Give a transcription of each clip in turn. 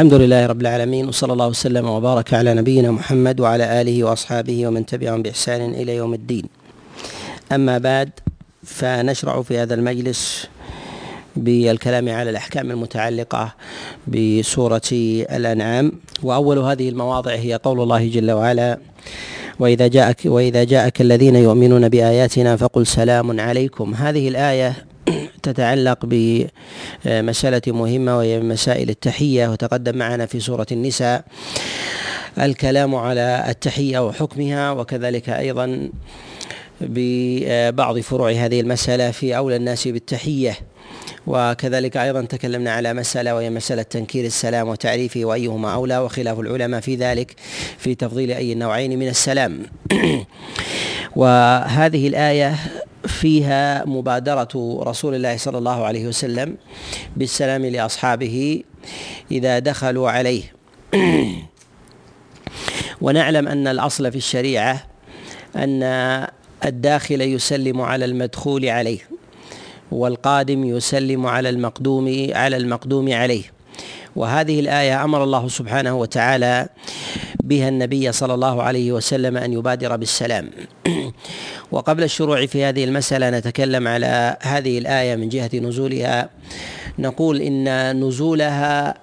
الحمد لله رب العالمين وصلى الله وسلم وبارك على نبينا محمد وعلى آله وأصحابه ومن تبعهم بإحسان إلى يوم الدين. أما بعد فنشرع في هذا المجلس بالكلام على الأحكام المتعلقة بسورة الأنعام وأول هذه المواضع هي قول الله جل وعلا وإذا جاءك وإذا جاءك الذين يؤمنون بآياتنا فقل سلام عليكم هذه الآية تتعلق بمسألة مهمة وهي مسائل التحية وتقدم معنا في سورة النساء الكلام على التحية وحكمها وكذلك أيضا ببعض فروع هذه المسألة في أولى الناس بالتحية. وكذلك أيضا تكلمنا على مسألة وهي مسألة تنكير السلام وتعريفه وأيهما أولى وخلاف العلماء في ذلك في تفضيل أي النوعين من السلام. وهذه الآية فيها مبادرة رسول الله صلى الله عليه وسلم بالسلام لأصحابه إذا دخلوا عليه. ونعلم أن الأصل في الشريعة أن الداخل يسلم على المدخول عليه والقادم يسلم على المقدوم على المقدوم عليه. وهذه الآية أمر الله سبحانه وتعالى بها النبي صلى الله عليه وسلم أن يبادر بالسلام. وقبل الشروع في هذه المسألة نتكلم على هذه الآية من جهة نزولها. نقول إن نزولها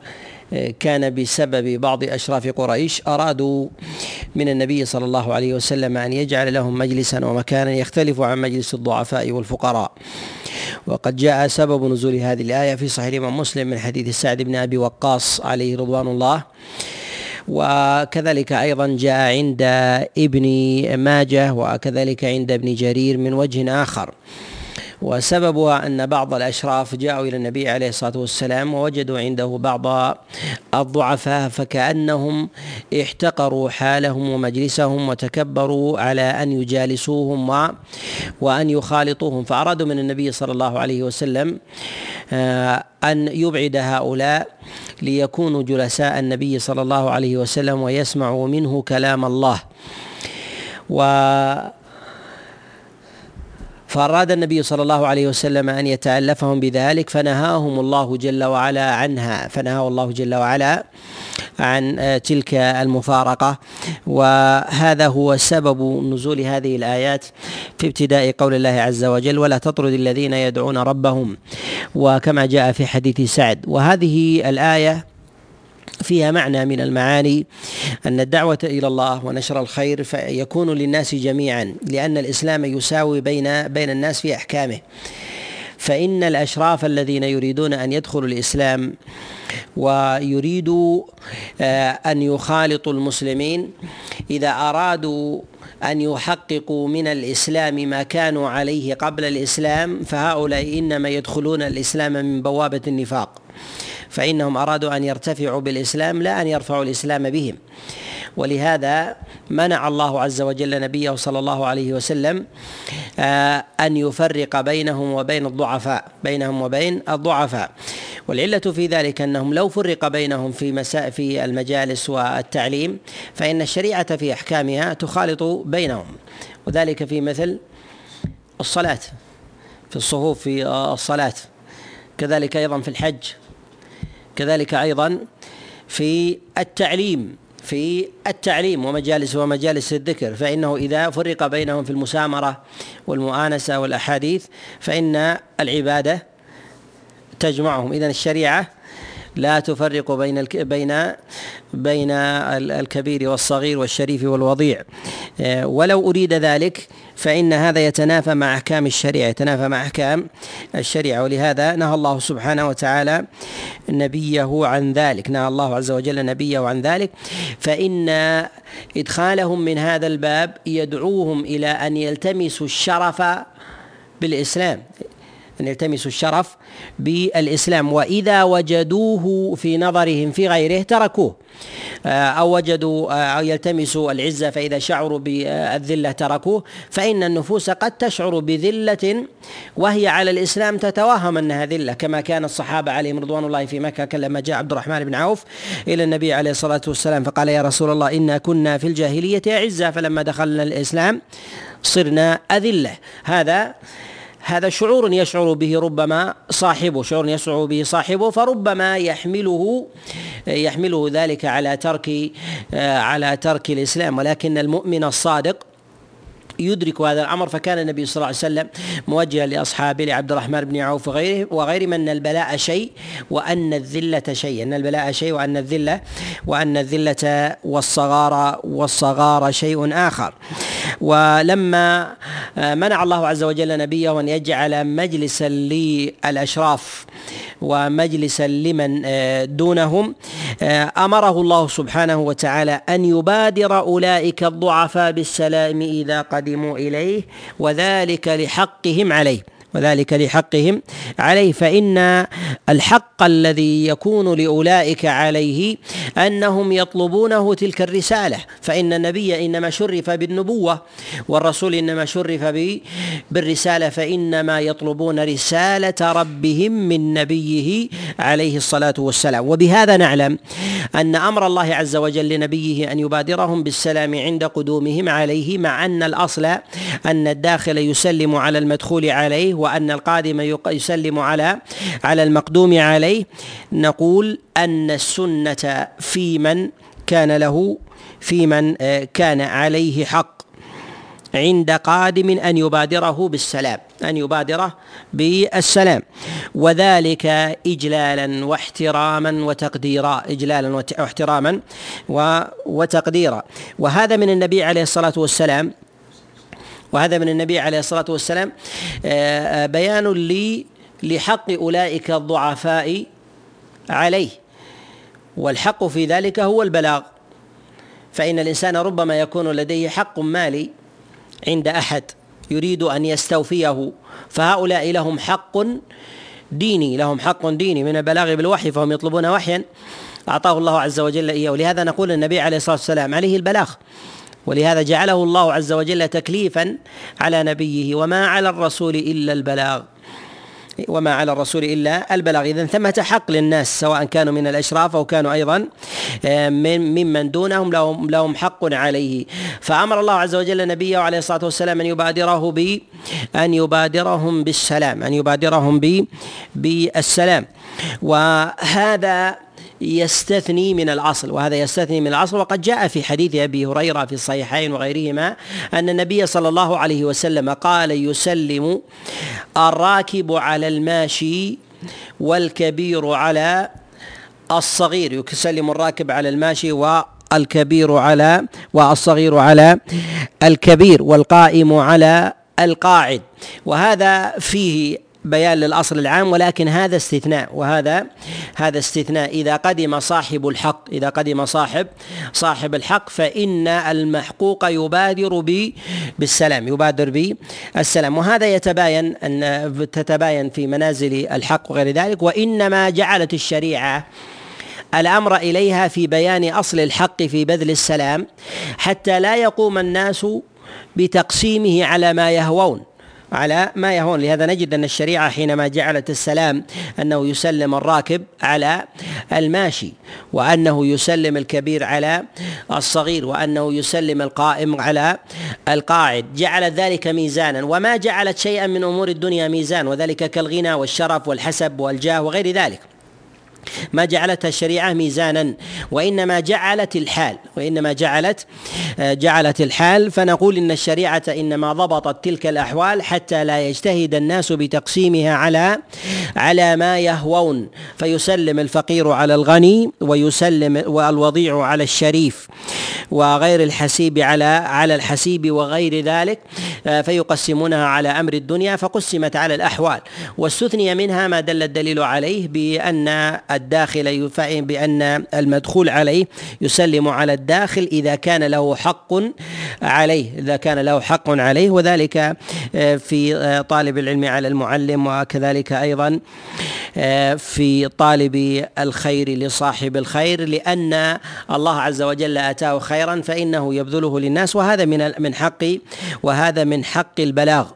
كان بسبب بعض أشراف قريش أرادوا من النبي صلى الله عليه وسلم أن يجعل لهم مجلسا ومكانا يختلف عن مجلس الضعفاء والفقراء. وقد جاء سبب نزول هذه الآية في صحيح الإمام مسلم من حديث سعد بن أبي وقاص عليه رضوان الله. وكذلك أيضا جاء عند ابن ماجه وكذلك عند ابن جرير من وجه آخر. وسببها أن بعض الأشراف جاءوا إلى النبي عليه الصلاة والسلام ووجدوا عنده بعض الضعفاء فكأنهم احتقروا حالهم ومجلسهم وتكبروا على أن يجالسوهم و وأن يخالطوهم. فأرادوا من النبي صلى الله عليه وسلم آه، أن يبعد هؤلاء ليكونوا جلساء النبي صلى الله عليه وسلم ويسمعوا منه كلام الله. و فأراد النبي صلى الله عليه وسلم أن يتألفهم بذلك فنهاهم الله جل وعلا عنها فنهاه الله جل وعلا عن تلك المفارقة. وهذا هو سبب نزول هذه الآيات في ابتداء قول الله عز وجل ولا تطرد الذين يدعون ربهم وكما جاء في حديث سعد. وهذه الآية فيها معنى من المعاني أن الدعوة إلى الله ونشر الخير يكون للناس جميعا لأن الإسلام يساوي بين بين الناس في أحكامه. فإن الأشراف الذين يريدون أن يدخلوا الإسلام ويريدوا آه، أن يخالطوا المسلمين إذا أرادوا أن يحققوا من الإسلام ما كانوا عليه قبل الإسلام فهؤلاء إنما يدخلون الإسلام من بوابة النفاق. فإنهم أرادوا أن يرتفعوا بالإسلام لا أن يرفعوا الإسلام بهم. ولهذا منع الله عز وجل نبيه صلى الله عليه وسلم آه، أن يفرق بينهم وبين الضعفاء بينهم وبين الضعفاء. والعلة في ذلك أنهم لو فرق بينهم في مساء في المجالس والتعليم فإن الشريعة في أحكامها تخالط بينهم. وذلك في مثل الصلاة في الصفوف في الصلاة. كذلك أيضا في الحج. كذلك أيضا في التعليم في التعليم ومجالس ومجالس الذكر فإنه إذا فرق بينهم في المسامرة والمؤانسة والأحاديث فإن العبادة تجمعهم. إذا الشريعة لا تفرق بين بين بين الكبير والصغير والشريف والوضيع. آه، ولو أريد ذلك فإن هذا يتنافى مع أحكام الشريعة يتنافى مع أحكام الشريعة. ولهذا نهى الله سبحانه وتعالى نبيه عن ذلك نهى الله عز وجل نبيه عن ذلك. فإن إدخالهم من هذا الباب يدعوهم إلى أن يلتمسوا الشرف بالإسلام. أن يلتمسوا الشرف بالإسلام. وإذا وجدوه في نظرهم في غيره تركوه. آه، أو وجدوا آه، أو يلتمسوا العزة فإذا شعروا بالذلة تركوه. فإن النفوس قد تشعر بذلة وهي على الإسلام تتوهم أنها ذلة كما كان الصحابة عليهم رضوان الله في مكة لما جاء عبد الرحمن بن عوف إلى النبي عليه الصلاة والسلام فقال يا رسول الله إنا كنا في الجاهلية أعزة فلما دخلنا الإسلام صرنا أذلة. هذا هذا شعور يشعر به ربما صاحبه شعور يشعر به صاحبه فربما يحمله يحمله ذلك على ترك على ترك الإسلام ولكن المؤمن الصادق يدرك هذا الأمر فكان النبي صلى الله عليه وسلم موجها لأصحابه لعبد الرحمن بن عوف وغيره وغيرهم أن البلاء شيء وأن الذلة شيء. أن البلاء شيء وأن الذلة وأن الذلة والصغار والصغار شيء آخر. ولما منع الله عز وجل نبيه أن يجعل مجلسا للأشراف ومجلسا لمن آه، دونهم آه، أمره الله سبحانه وتعالى أن يبادر أولئك الضعفاء بالسلام إذا قدموا إليه وذلك لحقهم عليه. وذلك لحقهم عليه فإن الحق الذي يكون لأولئك عليه أنهم يطلبونه تلك الرسالة. فإن النبي إنما شرف بالنبوة والرسول إنما شرف بالرسالة فإنما يطلبون رسالة ربهم من نبيه عليه الصلاة والسلام. وبهذا نعلم أن أمر الله عز وجل لنبيه أن يبادرهم بالسلام عند قدومهم عليه مع أن الأصل أن الداخل يسلم على المدخول عليه وأن القادم يسلم على على المقدوم عليه. نقول أن السنة في من كان له في من آه، كان عليه حق. عند قادم أن يبادره بالسلام أن يبادره بالسلام. وذلك اجلالا واحتراما وتقديرا اجلالا واحتراما وتقديرا. وهذا من النبي عليه الصلاة والسلام وهذا من النبي عليه الصلاة والسلام. آه، آه، بيان لي لحق أولئك الضعفاء عليه والحق في ذلك هو البلاغ. فإن الإنسان ربما يكون لديه حق مالي عند أحد يريد أن يستوفيه فهؤلاء لهم حق ديني لهم حق ديني من البلاغ بالوحي فهم يطلبون وحيا. أعطاه الله عز وجل إياه. ولهذا نقول النبي عليه الصلاة والسلام عليه البلاغ. ولهذا جعله الله عز وجل تكليفا على نبيه وما على الرسول إلا البلاغ. وما على الرسول إلا البلاغ. اذا ثمة حق للناس سواء كانوا من الأشراف أو كانوا أيضا آه، من ممن دونهم لهم لهم حق عليه. فأمر الله عز وجل نبيه عليه الصلاة والسلام أن يبادره ب أن يبادرهم بالسلام أن يبادرهم ب بالسلام. وهذا يستثني من الاصل وهذا يستثني من الاصل وقد جاء في حديث أبي هريرة في الصحيحين وغيرهما أن النبي صلى الله عليه وسلم قال يسلم الراكب على الماشي والكبير على الصغير. يسلم الراكب على الماشي والكبير على والصغير على الكبير والقائم على القاعد. وهذا فيه بيان للأصل العام ولكن هذا استثناء وهذا هذا استثناء. إذا قدم صاحب الحق إذا قدم صاحب صاحب الحق فإن المحقوق يبادر ب بالسلام يبادر بالسلام. وهذا يتباين أن تتباين في منازل الحق وغير ذلك وإنما جعلت الشريعة الأمر إليها في بيان أصل الحق في بذل السلام حتى لا يقوم الناس بتقسيمه على ما يهوون. على ما يهون. لهذا نجد أن الشريعة حينما جعلت السلام أنه يسلم الراكب على الماشي وأنه يسلم الكبير على الصغير وأنه يسلم القائم على القاعد. جعلت ذلك ميزانا وما جعلت شيئا من أمور الدنيا ميزان وذلك كالغنى والشرف والحسب والجاه وغير ذلك. ما جعلتها الشريعة ميزانا وإنما جعلت الحال وإنما جعلت جعلت الحال. فنقول إن الشريعة إنما ضبطت تلك الأحوال حتى لا يجتهد الناس بتقسيمها على على ما يهوون. فيسلم الفقير على الغني ويسلم والوضيع على الشريف وغير الحسيب على على الحسيب وغير ذلك فيقسمونها على أمر الدنيا فقسمت على الأحوال. واستثني منها ما دل الدليل عليه بأن الداخل بأن المدخول عليه يسلم على الداخل إذا كان له حق عليه إذا كان له حق عليه وذلك آه، في آه، طالب العلم على المعلم وكذلك أيضا آه، في طالب الخير لصاحب الخير لأن الله عز وجل آتاه خيرا فإنه يبذله للناس وهذا من من حق وهذا من حق البلاغ.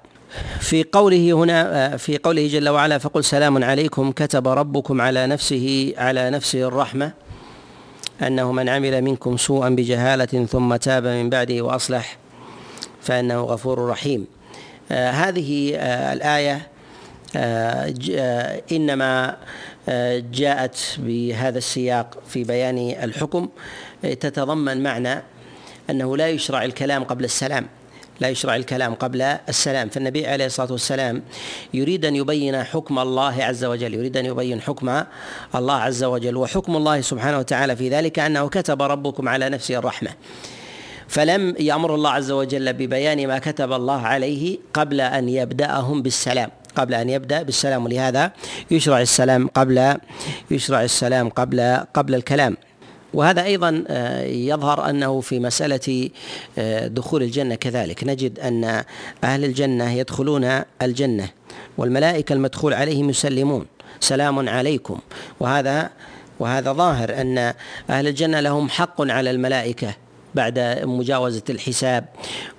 في قوله هنا في قوله جل وعلا فقل سلام عليكم كتب ربكم على نفسه على نفسه الرحمة أنه من عمل منكم سوءا بجهالة ثم تاب من بعده وأصلح فإنه غفور رحيم. هذه الآية إنما جاءت بهذا السياق في بيان الحكم. تتضمن معنى أنه لا يشرع الكلام قبل السلام. لا يشرع الكلام قبل السلام. فالنبي عليه الصلاة والسلام يريد أن يبين حكم الله عز وجل يريد أن يبين حكم الله عز وجل وحكم الله سبحانه وتعالى في ذلك أنه كتب ربكم على نفسه الرحمة. فلم يأمر الله عز وجل ببيان ما كتب الله عليه قبل أن يبدأهم بالسلام. قبل أن يبدأ بالسلام ولهذا يشرع السلام قبل يشرع السلام قبل قبل الكلام. وهذا أيضا آه، يظهر أنه في مسألة آه، دخول الجنة كذلك. نجد أن أهل الجنة يدخلون الجنة والملائكة المدخول عليهم يسلمون. سلام عليكم. وهذا وهذا ظاهر أن أهل الجنة لهم حق على الملائكة بعد مجاوزة الحساب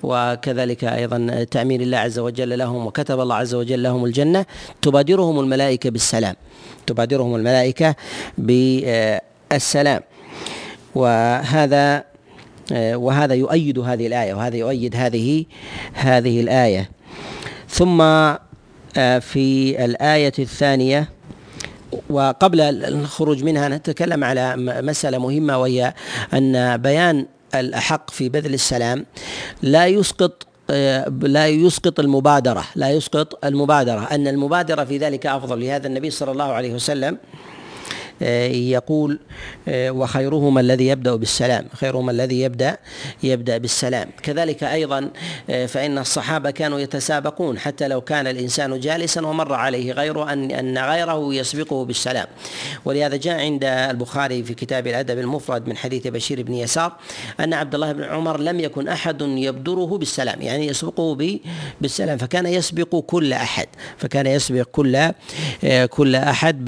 وكذلك أيضا تأمين الله عز وجل لهم وكتب الله عز وجل لهم الجنة. تبادرهم الملائكة بالسلام. تبادرهم الملائكة بالسلام. وهذا وهذا يؤيد هذه الآية وهذا يؤيد هذه هذه الآية. ثم آه، في الآية الثانية وقبل الخروج منها نتكلم على مسألة مهمة وهي أن بيان الأحق في بذل السلام لا يسقط آه، لا يسقط المبادرة لا يسقط المبادرة. أن المبادرة في ذلك أفضل. لهذا النبي صلى الله عليه وسلم يقول آه، وخيرهما الذي يبدأ بالسلام خيرهما الذي يبدأ يبدأ بالسلام. كذلك أيضا آه، فإن الصحابة كانوا يتسابقون حتى لو كان الإنسان جالسا ومر عليه غيره أن أن غيره يسبقه بالسلام. ولهذا جاء عند البخاري في كتاب الأدب المفرد من حديث بشير بن يسار أن عبد الله بن عمر لم يكن أحد يبدره بالسلام يعني يسبقه بالسلام. فكان يسبق كل أحد فكان يسبق كل كل أحد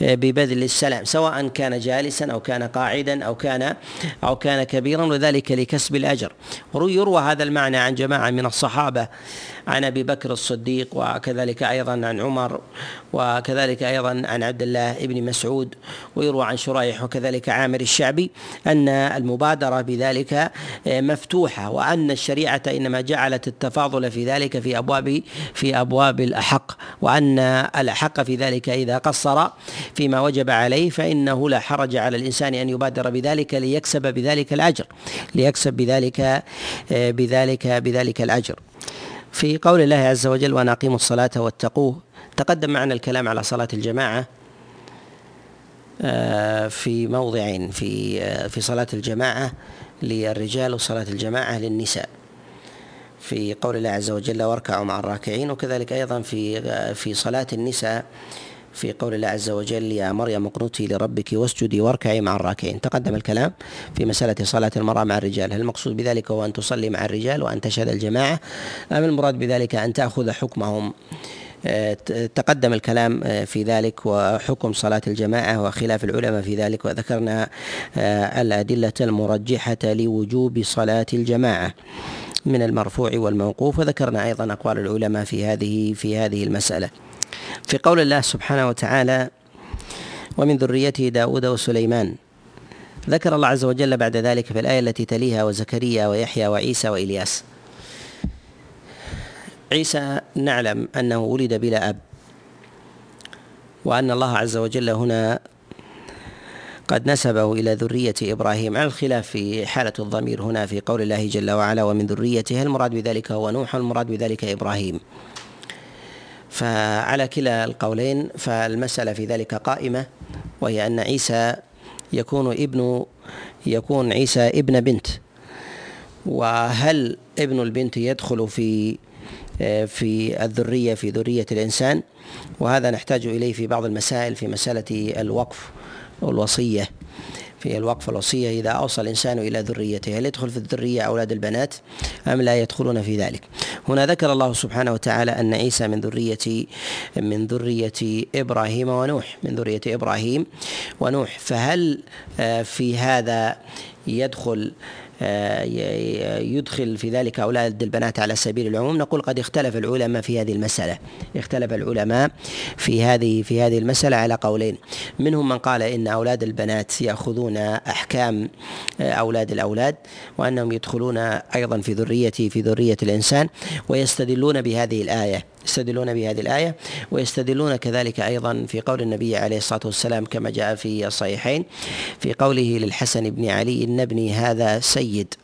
ببذل السلام سواء كان جالسا أو كان قاعدا أو كان أو كان كبيرا وذلك لكسب الأجر. يروى هذا المعنى عن جماعة من الصحابة. عن أبي بكر الصديق وكذلك أيضا عن عمر وكذلك أيضا عن عبد الله بن مسعود ويروى عن شريح وكذلك عامر الشعبي أن المبادرة بذلك مفتوحة وأن الشريعة إنما جعلت التفاضل في ذلك في أبواب في أبواب الأحق وأن الأحق في ذلك إذا قصر فيما وجب عليه فإنه لا حرج على الإنسان أن يبادر بذلك ليكسب بذلك الأجر ليكسب بذلك بذلك بذلك الأجر. في قول الله عز وجل وأن أقيموا الصلاة واتقوه تقدم معنا الكلام على صلاة الجماعة آه، في موضعين في آه، في صلاة الجماعة للرجال وصلاة الجماعة للنساء. في قول الله عز وجل واركعوا مع الراكعين وكذلك أيضا في آه، في صلاة النساء في قول الله عز وجل يا مريم اقنتي لربك واسجدي واركعي مع الراكعين. تقدم الكلام في مسألة صلاة المرأة مع الرجال. هل المقصود بذلك هو أن تصلي مع الرجال وأن تشهد الجماعة أم المراد بذلك أن تأخذ حكمهم؟ آه، تقدم الكلام آه، في ذلك وحكم صلاة الجماعة وخلاف العلماء في ذلك وذكرنا آه، الأدلة المرجحة لوجوب صلاة الجماعة من المرفوع والموقوف وذكرنا أيضا أقوال العلماء في هذه في هذه المسألة. في قول الله سبحانه وتعالى ومن ذريته داود وسليمان. ذكر الله عز وجل بعد ذلك في الآية التي تليها وزكريا ويحيى وعيسى وإلياس. عيسى نعلم أنه ولد بلا أب وأن الله عز وجل هنا قد نسبه إلى ذرية إبراهيم. على الخلاف في حالة الضمير هنا في قول الله جل وعلا ومن ذريته. المراد بذلك هو نوح المراد بذلك إبراهيم. فعلى كلا القولين فالمسألة في ذلك قائمة وهي أن عيسى يكون ابن يكون عيسى ابن بنت. وهل ابن البنت يدخل في في الذرية في ذرية الإنسان؟ وهذا نحتاج إليه في بعض المسائل في مسألة الوقف والوصية. في الوقف الوصية إذا أوصى الإنسان إلى ذريته هل يدخل في الذرية أولاد البنات أم لا يدخلون في ذلك؟ هنا ذكر الله سبحانه وتعالى أن عيسى من ذرية من ذرية إبراهيم ونوح من ذرية إبراهيم ونوح. فهل آه، في هذا يدخل يدخل في ذلك أولاد البنات على سبيل العموم. نقول قد اختلف العلماء في هذه المسألة. اختلف العلماء في هذه في هذه المسألة على قولين. منهم من قال إن أولاد البنات يأخذون أحكام أولاد الأولاد وأنهم يدخلون أيضا في ذرية في ذرية الإنسان ويستدلون بهذه الآية. يستدلون بهذه الآية ويستدلون كذلك أيضا في قول النبي عليه الصلاة والسلام كما جاء في الصحيحين في قوله للحسن بن علي إن ابني هذا سيد.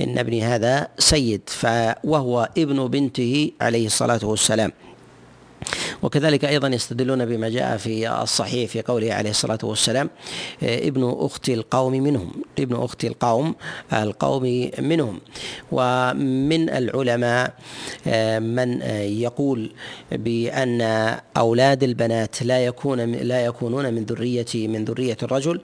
إن ابني هذا سيد وهو ابن بنته عليه الصلاة والسلام. وكذلك أيضا يستدلون بما جاء في الصحيح في قوله عليه الصلاة والسلام ابن أخت القوم منهم ابن أخت القوم القوم منهم. ومن العلماء من يقول بأن أولاد البنات لا يكون لا يكونون من ذرية من ذرية الرجل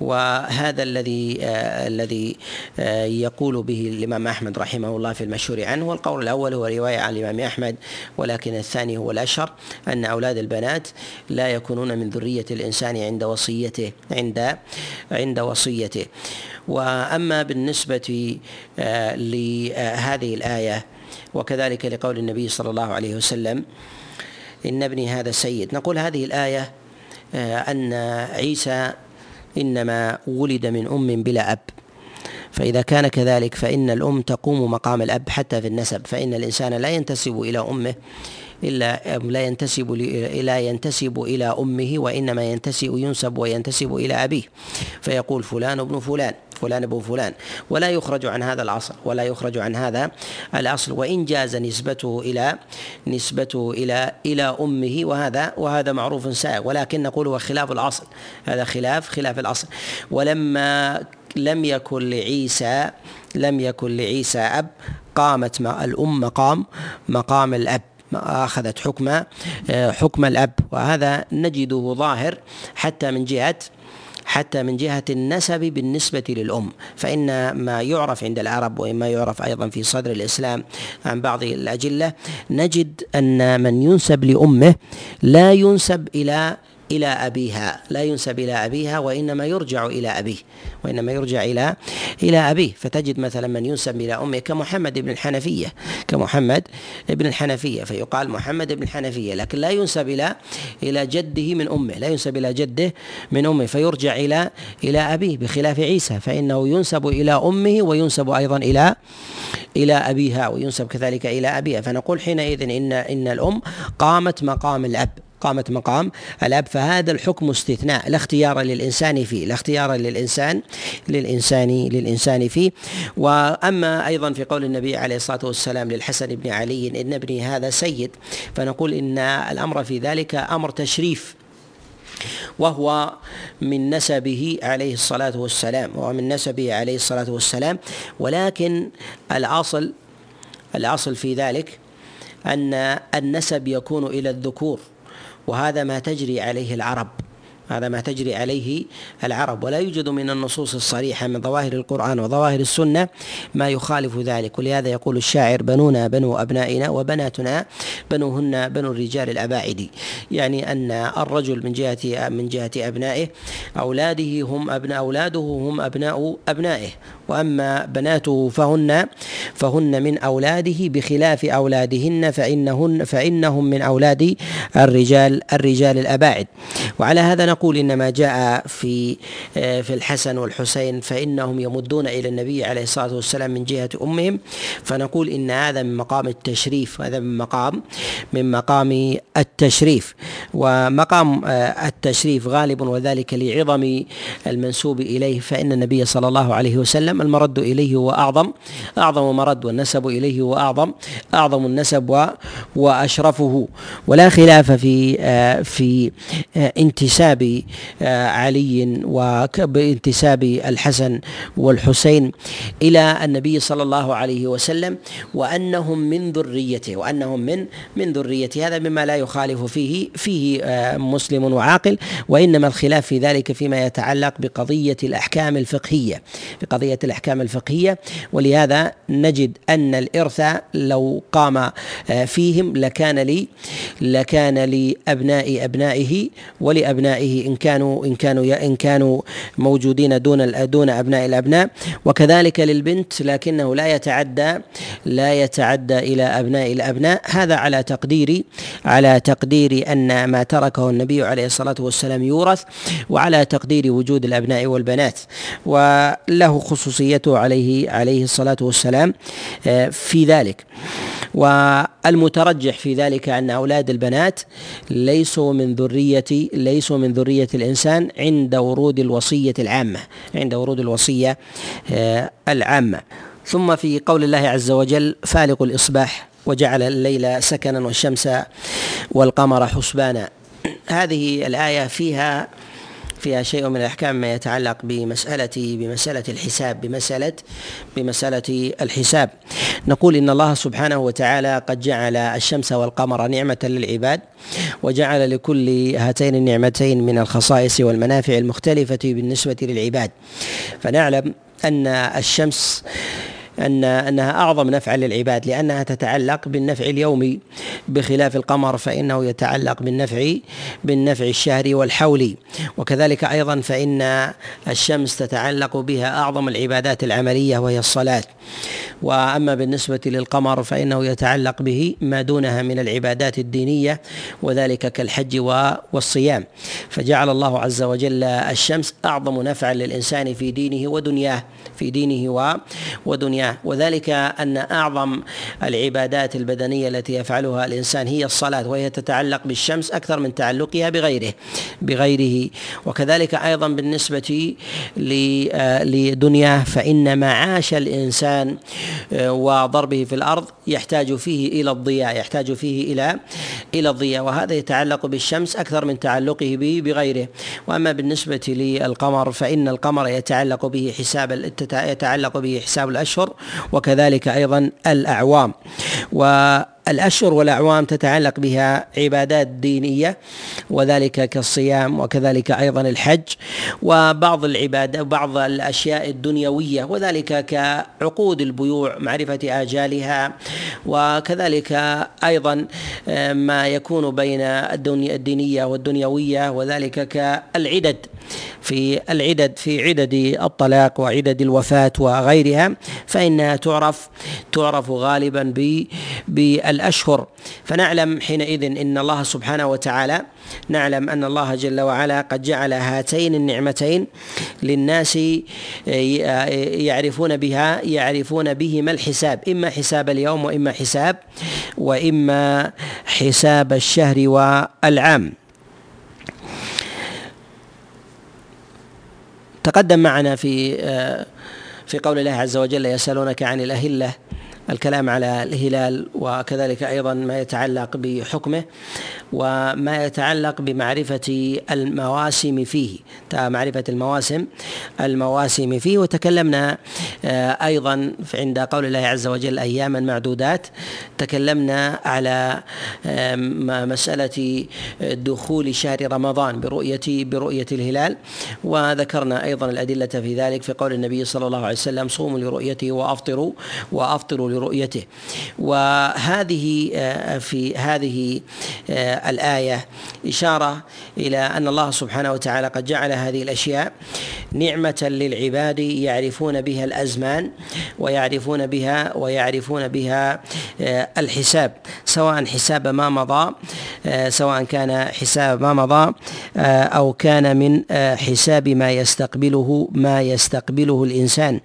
وهذا الذي آه الذي آه يقول به الإمام أحمد رحمه الله في المشهور عنه والقول الأول هو رواية عن الإمام أحمد ولكن الثاني هو الأشهر أن أولاد البنات لا يكونون من ذرية الإنسان عند وصيته عند عند وصيته. وأما بالنسبة آه لهذه الآية وكذلك لقول النبي صلى الله عليه وسلم إن ابني هذا سيد. نقول هذه الآية آه، أن عيسى إنما ولد من أم بلا أب. فإذا كان كذلك فإن الأم تقوم مقام الأب حتى في النسب فإن الإنسان لا ينتسب إلى أمه إلا لا ينتسب لا ينتسب إلى أمه وإنما ينتسب ينسب وينتسب إلى أبيه. فيقول فلان ابن فلان. فلان ابن فلان ولا يخرج عن هذا الاصل ولا يخرج عن هذا الاصل وإن جاز نسبته إلى نسبته إلى إلى أمه وهذا وهذا معروف سائغ ولكن نقول هو خلاف الاصل هذا خلاف خلاف الاصل ولما لم يكن لعيسى لم يكن لعيسى أب قامت الأم مقام مقام الأب أخذت حكم حكم الأب. وهذا نجده ظاهر حتى من جهة حتى من جهة النسب بالنسبة للأم. فإن ما يعرف عند العرب وما يعرف أيضا في صدر الإسلام عن بعض الأجلة نجد أن من ينسب لأمه لا ينسب إلى إلى أبيها. لا ينسب إلى أبيها وإنما يرجع إلى أبيه وإنما يرجع إلى إلى أبيه. فتجد مثلا من ينسب إلى أمه كمحمد بن الحنفية كمحمد بن الحنفية. فيقال محمد بن الحنفية لكن لا ينسب إلى إلى جده من أمه لا ينسب إلى جده من أمه. فيرجع إلى إلى أبيه بخلاف عيسى فإنه ينسب إلى أمه وينسب أيضا إلى إلى أبيها وينسب كذلك إلى أبيها. فنقول حينئذ إن إن الأم قامت مقام الأب. قامت مقام الأب فهذا الحكم استثناء لا اختيار للإنسان فيه لا اختيار للإنسان للإنسان للإنسان فيه. وأما أيضا في قول النبي عليه الصلاة والسلام للحسن بن علي إن ابني هذا سيد فنقول إن الأمر في ذلك أمر تشريف وهو من نسبه عليه الصلاة والسلام ومن نسبه عليه الصلاة والسلام. ولكن الأصل الأصل في ذلك أن النسب يكون إلى الذكور. وهذا ما تجري عليه العرب. هذا ما تجري عليه العرب ولا يوجد من النصوص الصريحة من ظواهر القرآن وظواهر السنة ما يخالف ذلك. ولهذا يقول الشاعر بنونا بنو أبنائنا وبناتنا بنوهن بنو الرجال الأباعد يعني أن الرجل من جهة من جهة أبنائه أولاده هم أبناء أولاده هم أبناء أبنائه. وأما بناته فهن فهن من أولاده بخلاف أولادهن فإنهن فإنهم من أولاد الرجال الرجال الأباعد. وعلى هذا نقول ان ما جاء في في الحسن والحسين فإنهم يمدون إلى النبي عليه الصلاة والسلام من جهة أمهم. فنقول إن هذا من مقام التشريف هذا من مقام من مقام التشريف. ومقام التشريف غالب وذلك لعظم المنسوب إليه فإن النبي صلى الله عليه وسلم المرد إليه هو أعظم أعظم مرد والنسب إليه هو أعظم أعظم النسب وأشرفه. ولا خلاف في آه، في آه، انتساب آه، علي وانتساب الحسن والحسين إلى النبي صلى الله عليه وسلم وأنهم من ذريته وأنهم من من ذريته. هذا مما لا يخالف فيه فيه مسلم وعاقل وإنما الخلاف في ذلك فيما يتعلق بقضية الأحكام الفقهية بقضية الأحكام الفقهية. ولهذا نجد أن الإرث لو قام آه، فيهم لكان لي لكان لأبناء أبنائه ولأبنائه إن كانوا إن كانوا إن كانوا موجودين دون دون أبناء الأبناء. وكذلك للبنت لكنه لا يتعدى لا يتعدى إلى أبناء الأبناء. هذا على تقدير على تقدير أن ما تركه النبي عليه الصلاة والسلام يورث وعلى تقدير وجود الأبناء والبنات. وله خصوصيته عليه عليه الصلاة والسلام آه، في ذلك. والمترجح في ذلك أن أولاد البنات ليسوا من ذرية ليسوا من ذرية الإنسان عند ورود الوصية العامة عند ورود الوصية آه، العامة. ثم في قول الله عز وجل فالق الإصباح وجعل الليل سكنا والشمس والقمر حسبانا. هذه الآية فيها فيها شيء من الأحكام ما يتعلق بمساله بمسألة الحساب بمساله بمسألة الحساب. نقول إن الله سبحانه وتعالى قد جعل الشمس والقمر نعمة للعباد وجعل لكل هاتين النعمتين من الخصائص والمنافع المختلفة بالنسبة للعباد. فنعلم أن الشمس أن أنها أعظم نفعا للعباد لأنها تتعلق بالنفع اليومي بخلاف القمر فإنه يتعلق بالنفع بالنفع الشهري والحولي. وكذلك أيضا فإن الشمس تتعلق بها أعظم العبادات العملية وهي الصلاة. وأما بالنسبة للقمر فإنه يتعلق به ما دونها من العبادات الدينية وذلك كالحج والصيام. فجعل الله عز وجل الشمس أعظم نفعا للإنسان في دينه ودنياه في دينه ودنياه. وذلك أن أعظم العبادات البدنية التي يفعلها الإنسان هي الصلاة وهي تتعلق بالشمس أكثر من تعلقها بغيره بغيره. وكذلك أيضا بالنسبة لدنياه فإن معاش الإنسان آه، وضربه في الأرض يحتاج فيه إلى الضياء يحتاج فيه إلى إلى الضياء. وهذا يتعلق بالشمس أكثر من تعلقه به بغيره. وأما بالنسبة للقمر فإن القمر يتعلق به حساب يتعلق به حساب الأشهر وكذلك أيضا الأعوام. و الأشهر والأعوام تتعلق بها عبادات دينية وذلك كالصيام وكذلك أيضا الحج وبعض العبادة وبعض الأشياء الدنيوية وذلك كعقود البيوع معرفة آجالها وكذلك أيضا آه، ما يكون بين الدينية والدنيوية وذلك كالعدد في العدد في عدد الطلاق وعدد الوفاة وغيرها فإنها تعرف تعرف غالبا بالأشهر فنعلم حينئذ إن الله سبحانه وتعالى نعلم أن الله جل وعلا قد جعل هاتين النعمتين للناس يعرفون بها يعرفون بهما الحساب إما حساب اليوم وإما حساب وإما حساب الشهر والعام. تقدم معنا في آه، في قول الله عز وجل يسألونك عن الأهلة الكلام على الهلال وكذلك أيضا ما يتعلق بحكمه وما يتعلق بمعرفة المواسم فيه. معرفة المواسم المواسم فيه. وتكلمنا آه، أيضا عند قول الله عز وجل اياما معدودات تكلمنا على مسألة دخول شهر رمضان برؤية برؤية الهلال. وذكرنا أيضا الأدلة في ذلك في قول النبي صلى الله عليه وسلم صوموا لرؤيته وأفطروا وأفطروا لرؤيته. وهذه آه، في هذه آه، الآية إشارة إلى أن الله سبحانه وتعالى قد جعل هذه الأشياء نعمة للعباد يعرفون بها الأزمان ويعرفون بها ويعرفون بها آه، الحساب سواء حساب ما مضى سواء كان حساب ما مضى أو كان من حساب ما يستقبله ما يستقبله الإنسان.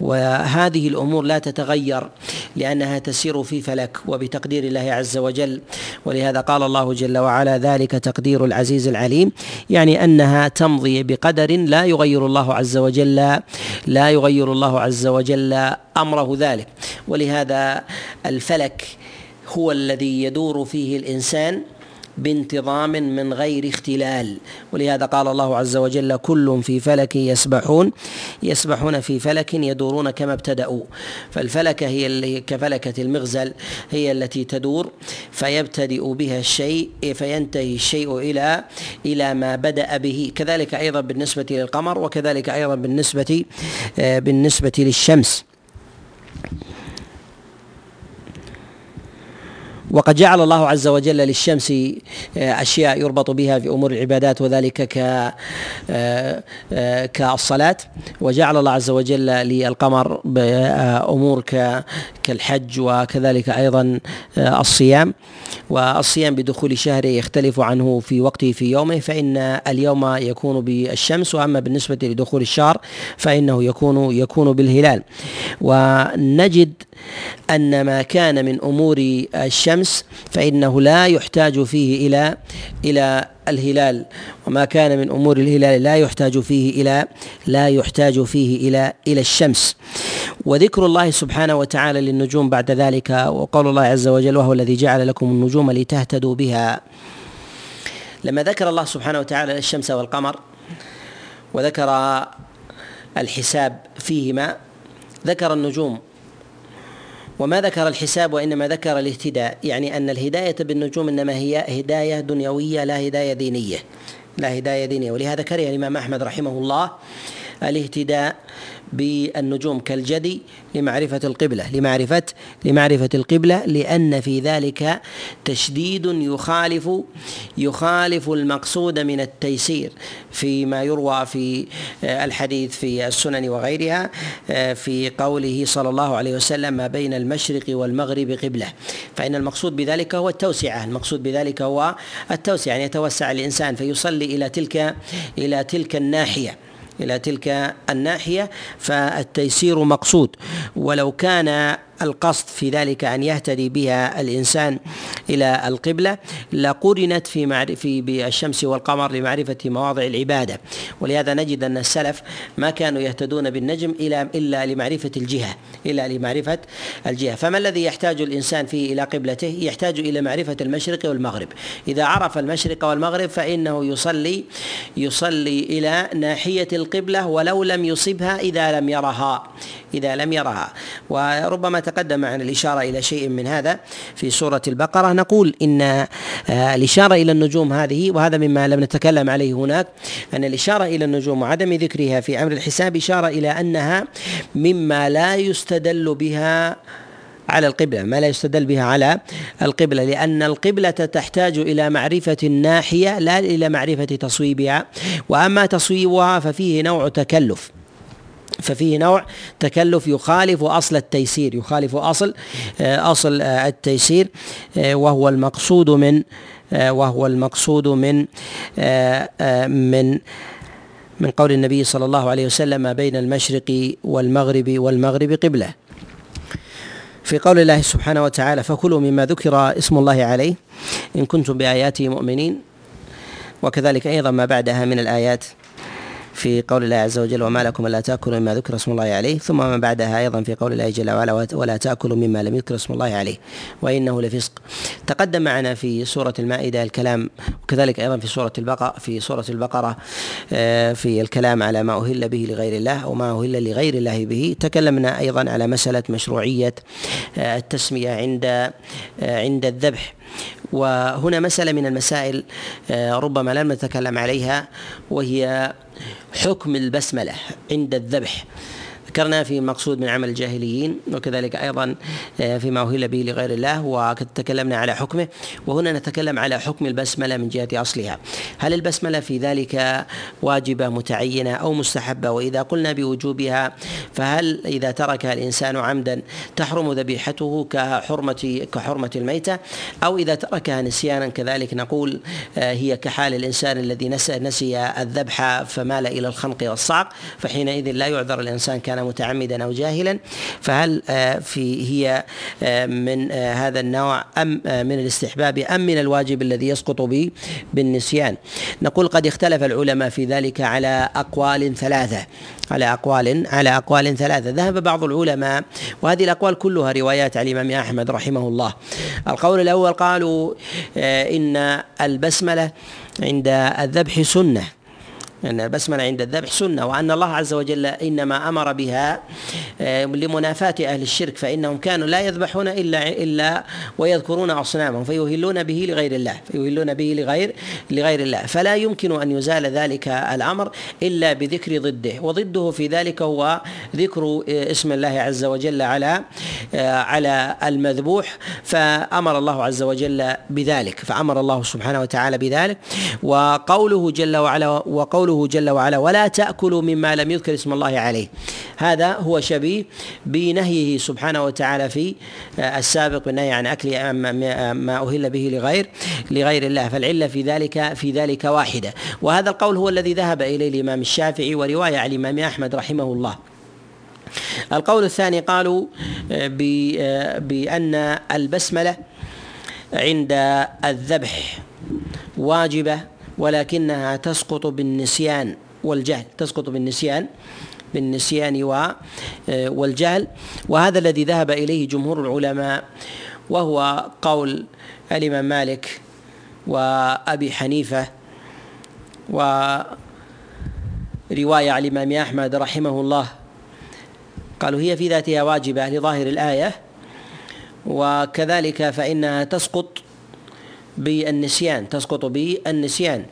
وهذه الأمور لا تتغير لأنها تسير في فلك وبتقدير الله عز وجل. ولهذا قال الله جل وعلا ذلك تقدير العزيز العليم يعني أنها تمضي بقدر لا يغير الله عز وجل لا يغير الله عز وجل أمره ذلك. ولهذا الفلك هو الذي يدور فيه الإنسان بانتظام من غير اختلال. ولهذا قال الله عز وجل كل في فلك يسبحون يسبحون في فلك يدورون كما ابتدأوا. فالفلكة هي اللي كفلكة المغزل هي التي تدور فيبتدئ بها الشيء فينتهي الشيء إلى إلى ما بدأ به. كذلك أيضا بالنسبة للقمر وكذلك أيضا بالنسبة بالنسبة للشمس. وقد جعل الله عز وجل للشمس آه، أشياء يربط بها في أمور العبادات وذلك ك آه، آه، كالصلاة. وجعل الله عز وجل للقمر بامور كالحج وكذلك أيضا الصيام. والصيام بدخول شهره يختلف عنه في وقته في يومه فإن اليوم يكون بالشمس وأما بالنسبة لدخول الشهر فإنه يكون يكون بالهلال. ونجد أن ما كان من أمور الشمس فإنه لا يحتاج فيه إلى إلى الهلال وما كان من أمور الهلال لا يحتاج فيه إلى لا يحتاج فيه إلى إلى الشمس. وذكر الله سبحانه وتعالى للنجوم بعد ذلك وقول الله عز وجل وهو الذي جعل لكم النجوم لتهتدوا بها. لما ذكر الله سبحانه وتعالى الشمس والقمر وذكر الحساب فيهما ذكر النجوم وما ذكر الحساب وإنما ذكر الاهتداء يعني أن الهداية بالنجوم إنما هي هداية دنيوية لا هداية دينية. لا هداية دينية. ولهذا كره الإمام أحمد رحمه الله الاهتداء بالنجوم كالجدي لمعرفة القبلة لمعرفة لمعرفة القبلة لأن في ذلك تشديد يخالف يخالف المقصود من التيسير فيما يروى في الحديث في السنن وغيرها في قوله صلى الله عليه وسلم ما بين المشرق والمغرب قبلة. فإن المقصود بذلك هو التوسعة المقصود بذلك هو التوسعة يعني يتوسع الإنسان فيصلي إلى تلك إلى تلك الناحية. إلى تلك الناحية فالتيسير مقصود. ولو كان القصد في ذلك أن يهتدي بها الإنسان إلى القبلة. لقرنت في في بالشمس والقمر لمعرفة مواضع العبادة. ولهذا نجد أن السلف ما كانوا يهتدون بالنجم الا إلا لمعرفة الجهة إلا لمعرفة الجهة. فما الذي يحتاج الإنسان فيه إلى قبلته؟ يحتاج إلى معرفة المشرق والمغرب. إذا عرف المشرق والمغرب فإنه يصلي يصلي إلى ناحية القبلة ولو لم يصبها إذا لم يرها إذا لم يرها. وربما تقدم عن الإشارة إلى شيء من هذا في سورة البقرة. نقول إن آه، الإشارة إلى النجوم هذه وهذا مما لم نتكلم عليه هناك أن الإشارة إلى النجوم وعدم ذكرها في أمر الحساب إشارة إلى أنها مما لا يستدل بها على القبلة ما لا يستدل بها على القبلة لأن القبلة تحتاج إلى معرفة الناحية لا إلى معرفة تصويبها وأما تصويبها ففيه نوع تكلف. ففيه نوع تكلف يخالف أصل التيسير يخالف أصل آه، أصل آه، التيسير آه، وهو المقصود من وهو المقصود من من من قول النبي صلى الله عليه وسلم ما بين المشرق والمغرب والمغرب قبلة. في قول الله سبحانه وتعالى فكلوا مما ذكر اسم الله عليه إن كنتم بآياته مؤمنين. وكذلك أيضا ما بعدها من الآيات. في قول الله عز وجل وما لكم ألا تأكلوا مما ذكر اسم الله عليه ثم ما بعدها أيضا في قول الله جل وعلا ولا تأكلوا مما لم يذكر اسم الله عليه وإنه لفسق. تقدم معنا في سورة المائدة الكلام وكذلك أيضا في سورة البقرة في سورة البقرة آه، في الكلام على ما أهل به لغير الله أو ما أهل لغير الله به. تكلمنا أيضا على مسألة مشروعية آه، التسمية عند آه، عند الذبح. وهنا مسألة من المسائل ربما لم نتكلم عليها وهي حكم البسملة عند الذبح. ذكرنا في مقصود من عمل الجاهليين وكذلك أيضا آه، فيما أهل به لغير الله وقد تكلمنا على حكمه وهنا نتكلم على حكم البسملة من جهة أصلها. هل البسملة في ذلك واجبة متعينة أو مستحبة؟ وإذا قلنا بوجوبها فهل إذا تركها الإنسان عمدا تحرم ذبيحته كحرمة كحرمة الميتة؟ أو إذا تركها نسيانا كذلك نقول آه، هي كحال الإنسان الذي نسى نسي الذبح فمال إلى الخنق والصعق فحينئذ لا يعذر الإنسان كان متعمدا أو جاهلا فهل آه، في هي آه، من آه، هذا النوع أم من الاستحباب أم من الواجب الذي يسقط به بالنسيان؟ نقول قد اختلف العلماء في ذلك على أقوال ثلاثة على أقوال على أقوال ثلاثة. ذهب بعض العلماء وهذه الأقوال كلها روايات عن الإمام أحمد رحمه الله. القول الأول قالوا إن البسملة عند الذبح سنة. أن البسملة عند الذبح سنة وأن الله عز وجل إنما أمر بها آه، لمنافاة أهل الشرك فإنهم كانوا لا يذبحون إلا إلا ويذكرون أصنامهم فيهلون به لغير الله فيهلون به لغير لغير الله. فلا يمكن أن يزال ذلك الأمر إلا بذكر ضده وضده في ذلك هو ذكر آه، اسم الله عز وجل على آه، على المذبوح فأمر الله عز وجل بذلك فأمر الله سبحانه وتعالى بذلك. وقوله جل وعلا وقوله قوله جل وعلا ولا تأكلوا مما لم يذكر اسم الله عليه. هذا هو شبيه بنهيه سبحانه وتعالى في السابق بالنهي عن أكل ما أهل به لغير لغير الله فالعلة في ذلك في ذلك واحدة. وهذا القول هو الذي ذهب إليه الإمام الشافعي ورواية عن الإمام أحمد رحمه الله. القول الثاني قالوا بأن البسملة عند الذبح واجبة ولكنها تسقط بالنسيان والجهل تسقط بالنسيان بالنسيان والجهل. وهذا الذي ذهب إليه جمهور العلماء وهو قول الإمام مالك وأبي حنيفة ورواية عن الإمام أحمد رحمه الله. قالوا هي في ذاتها واجبة لظاهر الآية وكذلك فإنها تسقط بالنسيان تسقط بالنسيان.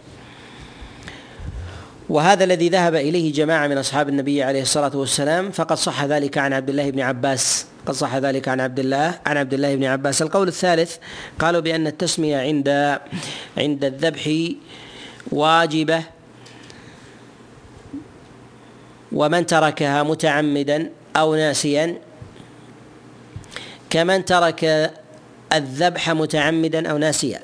وهذا الذي ذهب إليه جماعة من أصحاب النبي عليه الصلاة والسلام فقد صح ذلك عن عبد الله بن عباس. قد صح ذلك عن عبد الله عن عبد الله بن عباس. القول الثالث قالوا بأن التسمية عند عند الذبح واجبة. ومن تركها متعمدا أو ناسيا. كمن ترك الذبح متعمدا أو ناسيا.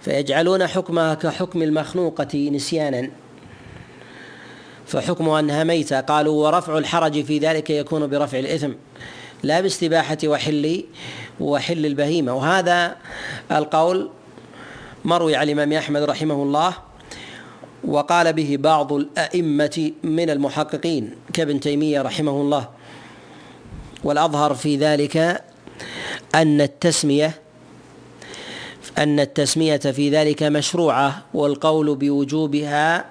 فيجعلون حكمها كحكم المخنوقة نسيانا. فحكمها أنها ميتة. قالوا ورفع الحرج في ذلك يكون برفع الإثم. لا باستباحة وحل وحل البهيمة. وهذا القول مروي عن الإمام أحمد رحمه الله وقال به بعض الأئمة من المحققين كابن تيمية رحمه الله. والأظهر في ذلك أن التسمية أن التسمية في ذلك مشروعة والقول بوجوبها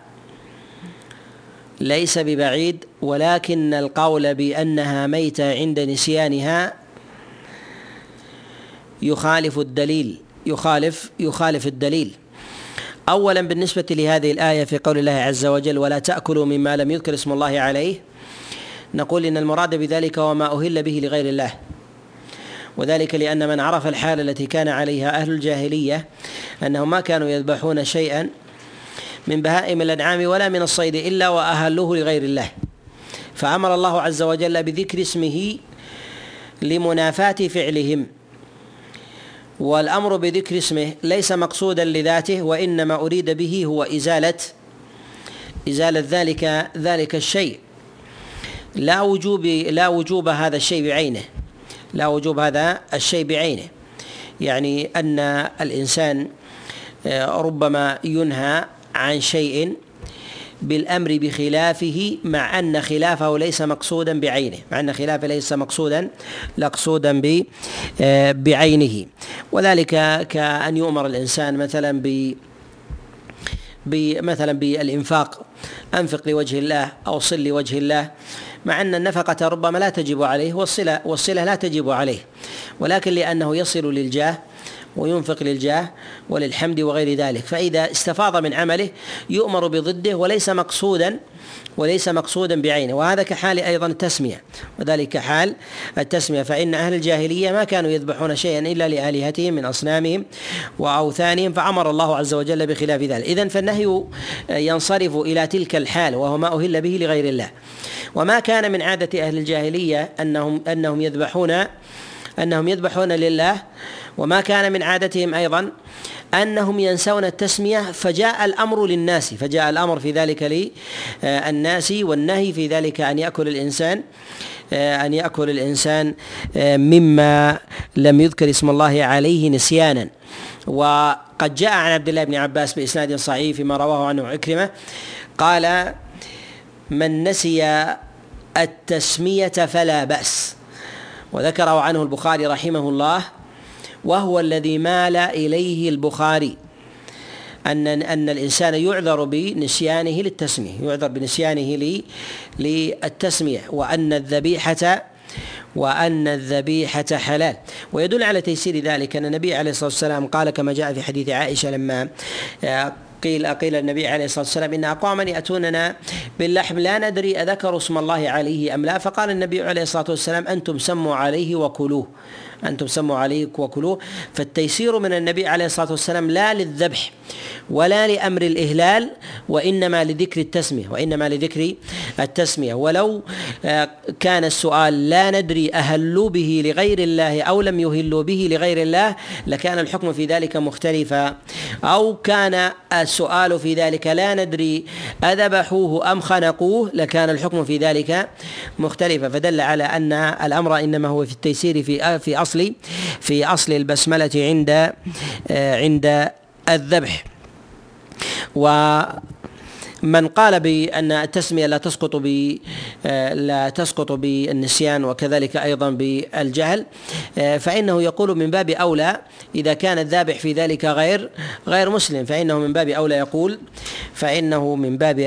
ليس ببعيد ولكن القول بأنها ميتة عند نسيانها يخالف الدليل يخالف يخالف الدليل. اولا بالنسبة لهذه الآية في قول الله عز وجل ولا تأكلوا مما لم يذكر اسم الله عليه نقول إن المراد بذلك وما أهل به لغير الله. وذلك لأن من عرف الحال التي كان عليها أهل الجاهلية أنهم ما كانوا يذبحون شيئا من بهائم الأنعام ولا من الصيد إلا وأهلوه لغير الله. فأمر الله عز وجل بذكر اسمه لمنافاة فعلهم. والأمر بذكر اسمه ليس مقصودا لذاته وإنما أريد به هو إزالة إزالة ذلك ذلك الشيء. لا وجوب لا وجوب هذا الشيء بعينه. لا وجوب هذا الشيء بعينه. يعني أن الإنسان آه، ربما ينهى عن شيء بالأمر بخلافه مع أن خلافه ليس مقصودا بعينه مع أن خلافه ليس مقصودا مقصودا آه، بعينه. وذلك كأن يؤمر الإنسان مثلا ب مثلا بالإنفاق. أنفق لوجه الله أو صل لوجه الله. مع أن النفقة ربما لا تجب عليه والصلة والصلة لا تجب عليه ولكن لأنه يصل للجاه وينفق للجاه وللحمد وغير ذلك. فإذا استفاض من عمله يؤمر بضده وليس مقصودا وليس مقصودا بعينه. وهذا كحال أيضا التسمية. وذلك حال التسمية. فإن أهل الجاهلية ما كانوا يذبحون شيئا إلا لآلهتهم من أصنامهم وأوثانهم فأمر الله عز وجل بخلاف ذلك. اذا فالنهي ينصرف إلى تلك الحال وهو ما أهل به لغير الله. وما كان من عادة أهل الجاهلية أنهم أنهم يذبحون أنهم يذبحون لله وما كان من عادتهم أيضا أنهم ينسون التسمية فجاء الأمر للناس فجاء الأمر في ذلك للناس والنهي في ذلك أن يأكل الإنسان أن يأكل الإنسان مما لم يذكر اسم الله عليه نسيانا. وقد جاء عن عبد الله بن عباس بإسناد صحيح فيما رواه عنه عكرمة قال من نسي التسمية فلا بأس. وذكره عنه البخاري رحمه الله وهو الذي مال إليه البخاري. أن أن الإنسان يعذر بنسيانه للتسمية يعذر بنسيانه للتسمية وأن الذبيحة وأن الذبيحة حلال. ويدل على تيسير ذلك أن النبي عليه الصلاة والسلام قال كما جاء في حديث عائشة لما قيل قيل النبي عليه الصلاة والسلام إن اقواما ياتوننا باللحم لا ندري اذكروا اسم الله عليه أم لا فقال النبي عليه الصلاة والسلام أنتم سموا عليه وكلوه أنتم سموا عليه وكلوه فالتيسير من النبي عليه الصلاة والسلام لا للذبح ولا لأمر الإهلال وإنما لذكر التسمية وإنما لذكر التسمية. ولو آه، كان السؤال لا ندري أهلوا به لغير الله أو لم يهلوا به لغير الله لكان الحكم في ذلك مختلفا. أو كان السؤال في ذلك لا ندري أذبحوه أم خنقوه لكان الحكم في ذلك مختلفا. فدل على أن الأمر إنما هو في التيسير في في أصل في أصل البسملة عند آه، عند الذبح. و من قال بأن التسمية لا تسقط ب لا تسقط بالنسيان وكذلك أيضا بالجهل آه، فإنه يقول من باب أولى إذا كان الذابح في ذلك غير غير مسلم فإنه من باب أولى يقول فإنه من باب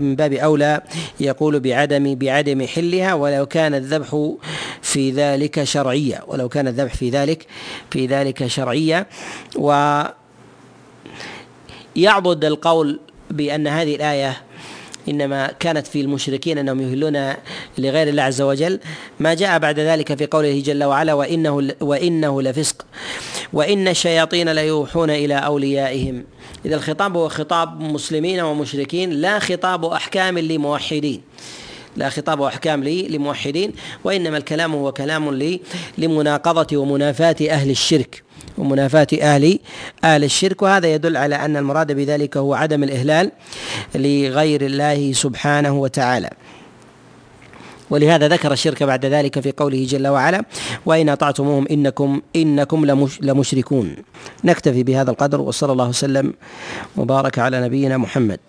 من باب أولى يقول بعدم بعدم حلها ولو كان الذبح في ذلك شرعيا ولو كان الذبح في ذلك في ذلك شرعيا و يعضد القول بأن هذه الآية إنما كانت في المشركين أنهم يهلون لغير الله عز وجل. ما جاء بعد ذلك في قوله جل وعلا وإنه وإنه لفسق وإن الشياطين ليوحون إلى أوليائهم. إذا الخطاب هو خطاب مسلمين ومشركين لا خطاب أحكام لموحدين. لا خطاب واحكام لموحدين وإنما الكلام هو كلام لمناقضة ومنافاة أهل الشرك. ومنافاة أهل أهل الشرك. وهذا يدل على أن المراد بذلك هو عدم الإهلال لغير الله سبحانه وتعالى. ولهذا ذكر الشرك بعد ذلك في قوله جل وعلا وإن أطعتموهم إنكم إنكم لمشركون. نكتفي بهذا القدر وصلى الله وسلم وبارك على نبينا محمد.